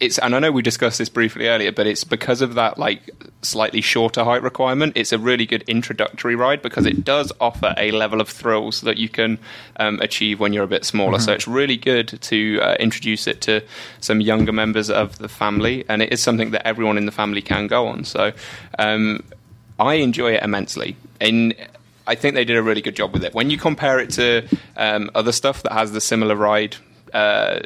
it's and I know we discussed this briefly earlier, but it's because of that like slightly shorter height requirement. It's a really good introductory ride because it does offer a level of thrills that you can um, achieve when you're a bit smaller. So it's really good to uh, introduce it to some younger members of the family, and it is something that everyone in the family can go on. So um, I enjoy it immensely. And I think they did a really good job with it. When you compare it to um, other stuff that has the similar ride. Uh,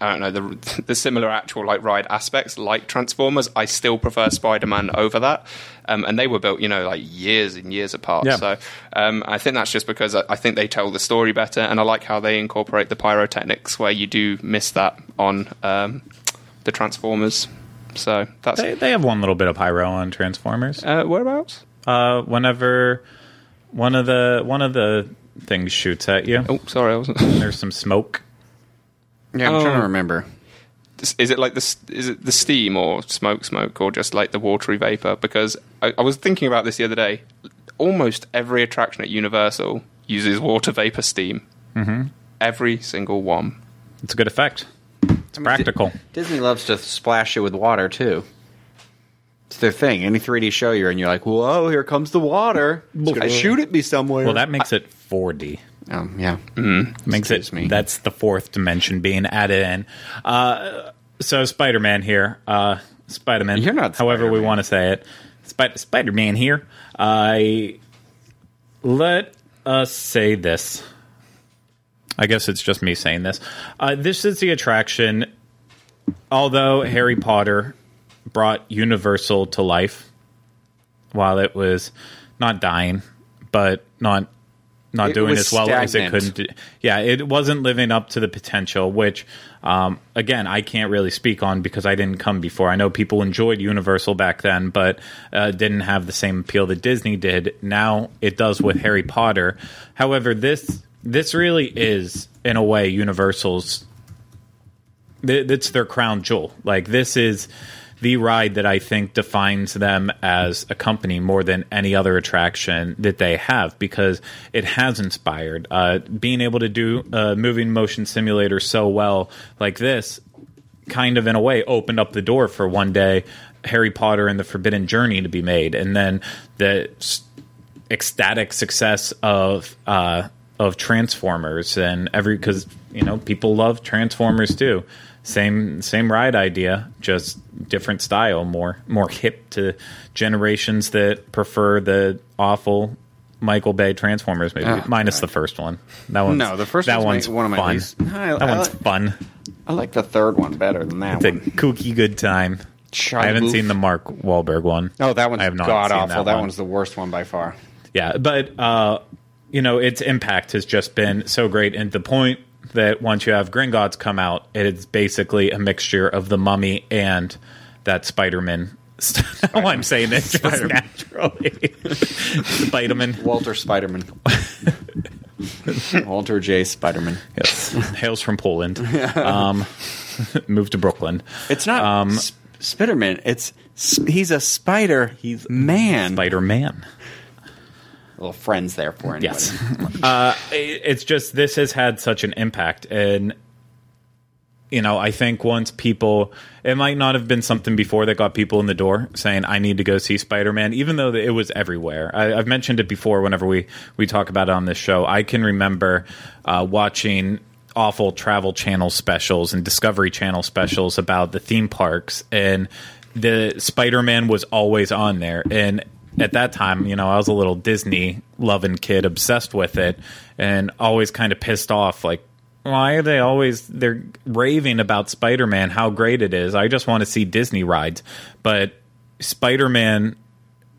I don't know the [LAUGHS] the similar actual like ride aspects like Transformers. I still prefer Spider Man over that, um, and they were built you know like years and years apart. Yeah. So um, I think that's just because I, I think they tell the story better, and I like how they incorporate the pyrotechnics where you do miss that on um, the Transformers. So that's They, they have one little bit of pyro on Transformers. uh, whereabouts. Uh, whenever one of the one of the things shoots at you, Oh, sorry, I wasn't. there's some smoke. Yeah, I'm Oh. trying to remember. is it like the is it the steam or smoke smoke or just like the watery vapor because I, I was thinking about this the other day almost every attraction at universal uses water vapor steam. Mm-hmm. Every single one. It's a good effect. It's practical. Disney loves to splash it with water too. It's their thing. Any 3D show you're in, you're like, "Whoa, here comes the water! It's gonna shoot at me somewhere." Well, that makes it 4D. Oh, yeah. makes Excuse it me. that's the fourth dimension being added in. Uh, so spider-man here. Uh, spider-man You're not however we Spider-Man. want to say it. Spi- spider-man here. I let us say this. I guess it's just me saying this. Uh, this is the attraction although harry potter brought universal to life while it was not dying but not not It doing as well as it couldn't do. Yeah, it wasn't living up to the potential, which, um, again, I can't really speak on because I didn't come before. I know people enjoyed Universal back then, but uh, didn't have the same appeal that Disney did. Now it does with Harry Potter. However, this this really is, in a way, Universal's. It's their crown jewel. Like this is the ride that I think defines them as a company more than any other attraction that they have because it has inspired. Uh, being able to do a moving motion simulator so well like this kind of in a way opened up the door for one day Harry Potter and the Forbidden Journey to be made, and then the ecstatic success of uh, of Transformers and every because you know people love Transformers too. Same same ride idea, just different style, more more hip to generations that prefer the awful Michael Bay Transformers movie, Ah, minus the first one. That one, No, the first that one's one's one of my fun. least- I- that I one's like- fun. I like the third one better than that It's a kooky good time. I haven't seen the Mark Wahlberg one. Oh, that one's I have not god awful. That, one. one's the worst one by far. Yeah, but uh, you know, its impact has just been so great, and the point that once you have Gringotts come out, it's basically a mixture of the Mummy and that Spider-Man. How [LAUGHS] I'm saying it just naturally. [LAUGHS] Spider-Man. Walter Spiderman. [LAUGHS] Walter J. Spiderman. Yes, hails from Poland. Um, moved to Brooklyn. It's not Um, Sp- Spiderman. It's he's a spider. He's man. Spider-Man. Little friends there for anybody. Yes. [LAUGHS] uh, it's just this has had such an impact, and you know, I think once people, it might not have been something before that got people in the door saying, "I need to go see Spider Man," even though it was everywhere. I, I've mentioned it before. Whenever we we talk about it on this show, I can remember uh, watching awful travel channel specials and discovery channel specials about the theme parks and the spider-man was always on there and at that time you know i was a little disney loving kid obsessed with it and always kind of pissed off like why are they always they're raving about spider-man how great it is. I just want to see disney rides. But spider-man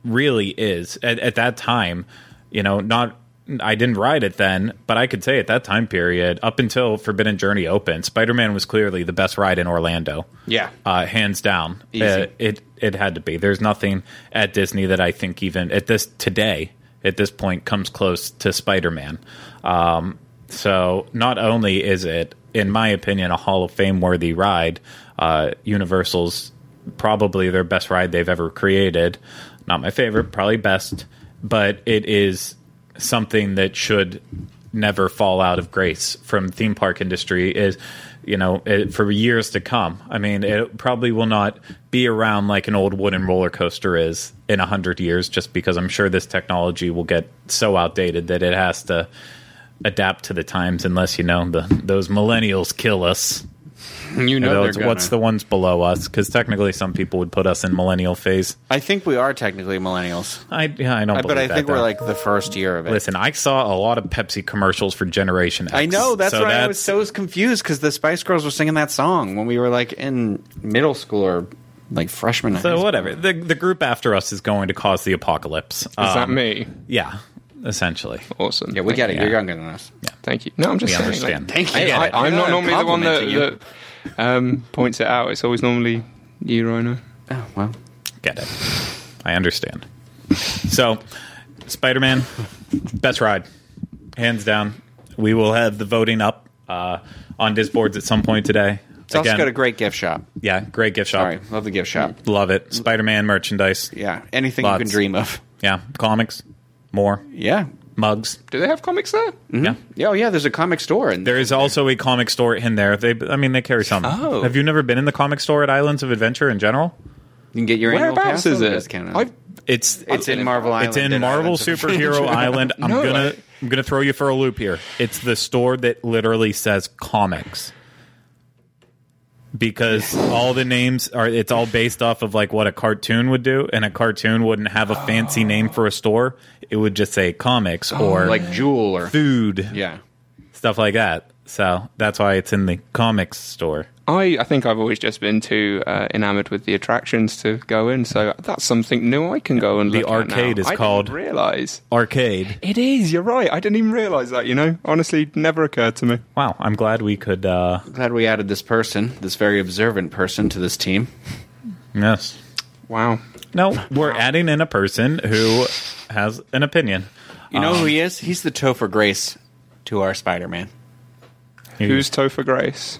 really is at, at that time you know not i didn't ride it then but i could say at that time period up until forbidden journey opened spider-man was clearly the best ride in orlando. Yeah. uh, hands down. Easy. Uh, it it had to be. There's nothing at disney that i think even at this today at this point comes close to spider-man. Um, so not only is it in my opinion a hall of fame worthy ride uh, universal's probably their best ride they've ever created. Not my favorite probably best but it is something that should never fall out of grace from theme park industry is you know it, for years to come. I mean it probably will not be around like an old wooden roller coaster is in a hundred years just because i'm sure this technology will get so outdated that it has to adapt to the times unless you know the those millennials kill us [LAUGHS] You know Those- they're what's the gonna. ones below us because technically some people would put us in millennial phase I think we are technically millennials, i yeah, i don't I- believe but I that, think we're like the first year of it. Listen, I saw a lot of Pepsi commercials for Generation X. I know that's so why I was so confused because the Spice Girls were singing that song when we were like in middle school or like freshman. in So whatever. The the group after us is going to cause the apocalypse. Is that Um, me? Yeah, essentially. Awesome. Yeah, we get it. Yeah. You're younger than us. Thank you. No, I'm just We saying. understand. Like, Thank you. I, I'm not normally the one that, that um, points it out. It's always normally you, Rhino. Oh well. Get it. I understand. So, Spider Man, best ride, hands down. We will have the voting up uh, on Disboards at some point today. It's also got a great gift shop. yeah, great gift shop. Sorry, love the gift shop. Love it. Spider Man merchandise. Yeah, anything Lots. you can dream of. Yeah, comics, more. Yeah, mugs. Do they have comics there? Mm-hmm. Yeah. Yeah, oh yeah, there's a comic store and There is also a comic store in there. They, I mean, they carry some. Oh. Have you never been in the comic store at Islands of Adventure in general? you can get your annual Whereabouts pass is over it? discount. I've- It's it's in Marvel Island. it's in Marvel Islands. Superhero [LAUGHS] Island. I'm No gonna way. I'm gonna throw you for a loop here. It's the store that literally says comics. Because all the names are it's all based off of like what a cartoon would do, and a cartoon wouldn't have a fancy name for a store. It would just say comics oh. or like Jewel or food, yeah. stuff like that. So that's why it's in the comics store. I, I think I've always just been too uh, enamored with the attractions to go in, so that's something new I can go and The look at arcade now. is I called- Didn't realize Arcade. it is. You're right. I didn't even realize that. You know, honestly, never occurred to me. Wow, I'm glad we could. uh Glad we added this person, this very observant person, to this team. Yes. Wow. No, we're adding in a person who has an opinion. You know who he is? He's the Topher Grace to our Spider-Man. He- Who's Topher Grace?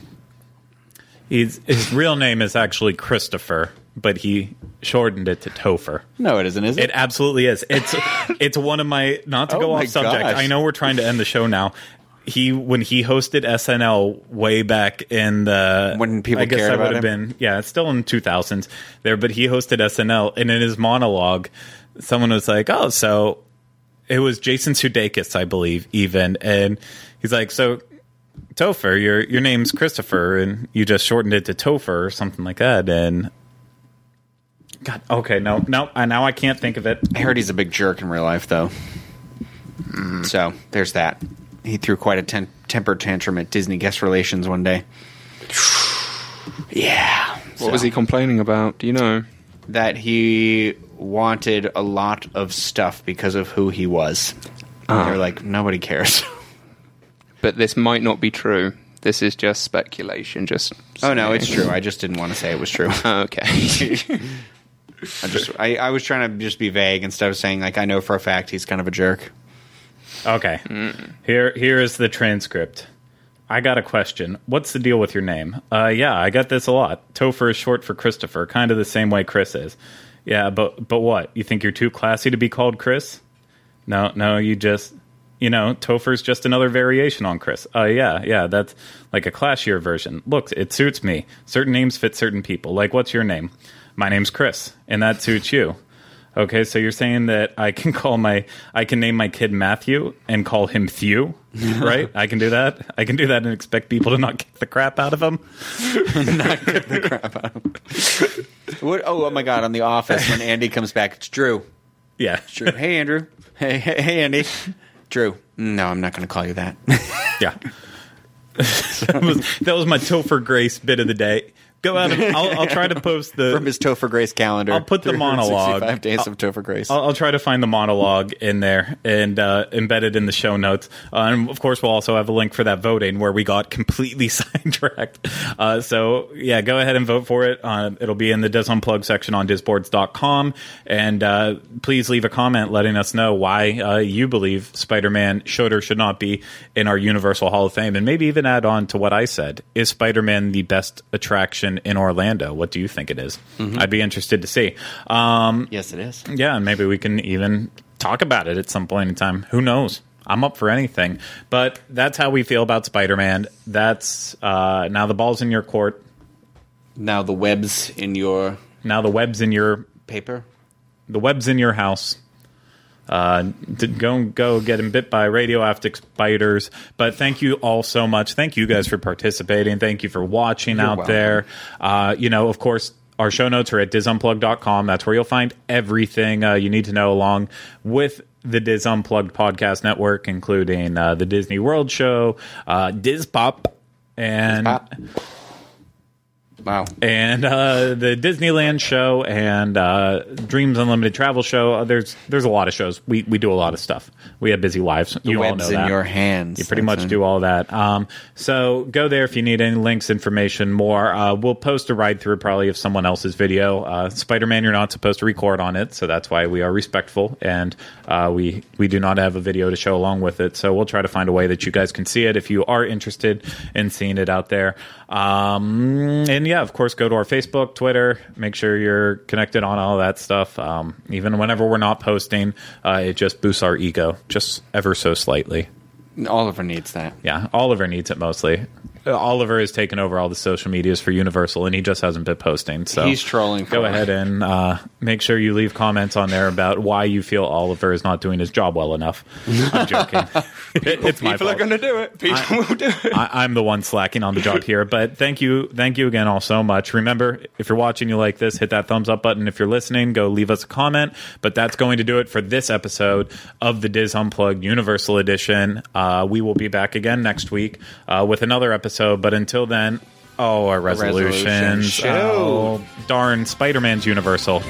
He's, his real name is actually Christopher, but he shortened it to Topher. No, it isn't, is It it? absolutely is. It's [LAUGHS] it's one of my not to Oh go off subject. gosh. I know we're trying to end the show now. He when he hosted SNL way back in the When people I guess cared about would have been yeah, it's still in two thousands there, but he hosted SNL and in his monologue, someone was like, "Oh, so it was Jason Sudeikis, I believe, even," and he's like, "So." Topher, your your name's Christopher, and you just shortened it to Topher or something like that. And God, okay, no, no, I now I can't think of it. I heard he's a big jerk in real life, though. So there's that. He threw quite a ten- temper tantrum at Disney guest relations one day. yeah. What was he complaining about? Do you know? That he wanted a lot of stuff because of who he was. And ah. They're like, nobody cares. [LAUGHS] But this might not be true. This is just speculation. Just oh no, it's true. I just didn't want to say it was true. Okay. [LAUGHS] I just I, I was trying to just be vague instead of saying like I know for a fact he's kind of a jerk. Okay. Here here is the transcript. I got a question. What's the deal with your name? Uh yeah, I got this a lot. Topher is short for Christopher, kind of the same way Chris is. Yeah, but but what? You think you're too classy to be called Chris? No, no, you just you know, Topher's just another variation on Chris. Uh yeah, yeah, that's like a classier version. Look, it suits me. Certain names fit certain people. Like what's your name? My name's Chris, and that suits you. Okay, so you're saying that I can [LAUGHS] call my I can name my kid Matthew and call him Thew, [LAUGHS] right? I can do that. I can do that and expect people to not kick the crap out of him. [LAUGHS] Not get the crap out of him. What, oh, oh my god! On The Office, when Andy comes back, it's Drew. Yeah, Drew. Hey Andrew. Hey hey, hey Andy. Drew. No, I'm not going to call you that. [LAUGHS] yeah. [LAUGHS] that, was, that was my Topher Grace bit of the day. Go out. And, [LAUGHS] I'll, I'll try to post the From his Topher Grace calendar. I'll put the monologue. Five days of Topher Grace. I'll, I'll try to find the monologue in there and uh, embed it in the show notes. Uh, and of course, we'll also have a link for that voting where we got completely [LAUGHS] sidetracked. Uh, so, yeah, go ahead and vote for it. Uh, it'll be in the Dis Unplugged section on disboards.com. And uh, please leave a comment letting us know why uh, you believe Spider Man should or should not be in our Universal Hall of Fame. And maybe even add on to what I said. Is Spider Man the best attraction in Orlando? What do you think it is? I'd be interested to see. Um, yes, it is. yeah, and maybe we can even talk about it at some point in time. Who knows? I'm up for anything. But that's how we feel about Spider Man. That's uh, now the ball's in your court. Now the webs in your Now the web's in your paper. the web's in your house. Uh, to go go getting bit by radioactive spiders. But thank you all so much. Thank you guys for participating. Thank you for watching out welcome. there. Uh, you know, of course, our show notes are at disunplug.com. That's where you'll find everything uh, you need to know along with the Dis Unplugged podcast network, including uh, the Disney World Show, uh, Dis Pop, and Pop. Wow. and uh, the Disneyland show and uh, Dreams Unlimited travel show. Uh, there's there's a lot of shows. We we do a lot of stuff. We have busy lives. The you all know in that. your hands. You pretty much do all that. Um, so go there if you need any links, information, more. Uh, we'll post a ride through probably of someone else's video. Uh, Spider Man, you're not supposed to record on it, so that's why we are respectful and uh, we we do not have a video to show along with it. So we'll try to find a way that you guys can see it if you are interested in seeing it out there. Um, and yeah, of course, go to our Facebook, Twitter. Make sure you're connected on all that stuff. Um, even whenever we're not posting, uh, it just boosts our ego just ever so slightly. Oliver needs that. Yeah, Oliver needs it mostly. Uh, Oliver has taken over all the social medias for Universal, and he just hasn't been posting. So He's trolling Go ahead and uh, make sure you leave comments on there about why you feel Oliver is not doing his job well enough. I'm [LAUGHS] joking. It- it's my People are going to do it. People will do it. I, I'm the one slacking on the job here, but thank you, thank you again all so much. Remember, if you're watching, you like this, hit that thumbs up button. If you're listening, go leave us a comment. But that's going to do it for this episode of the Dis Unplugged Universal Edition. Uh, we will be back again next week uh, with another episode. So, but until then, oh, our resolution resolutions. show. Oh, darn, Spider Man's Universal.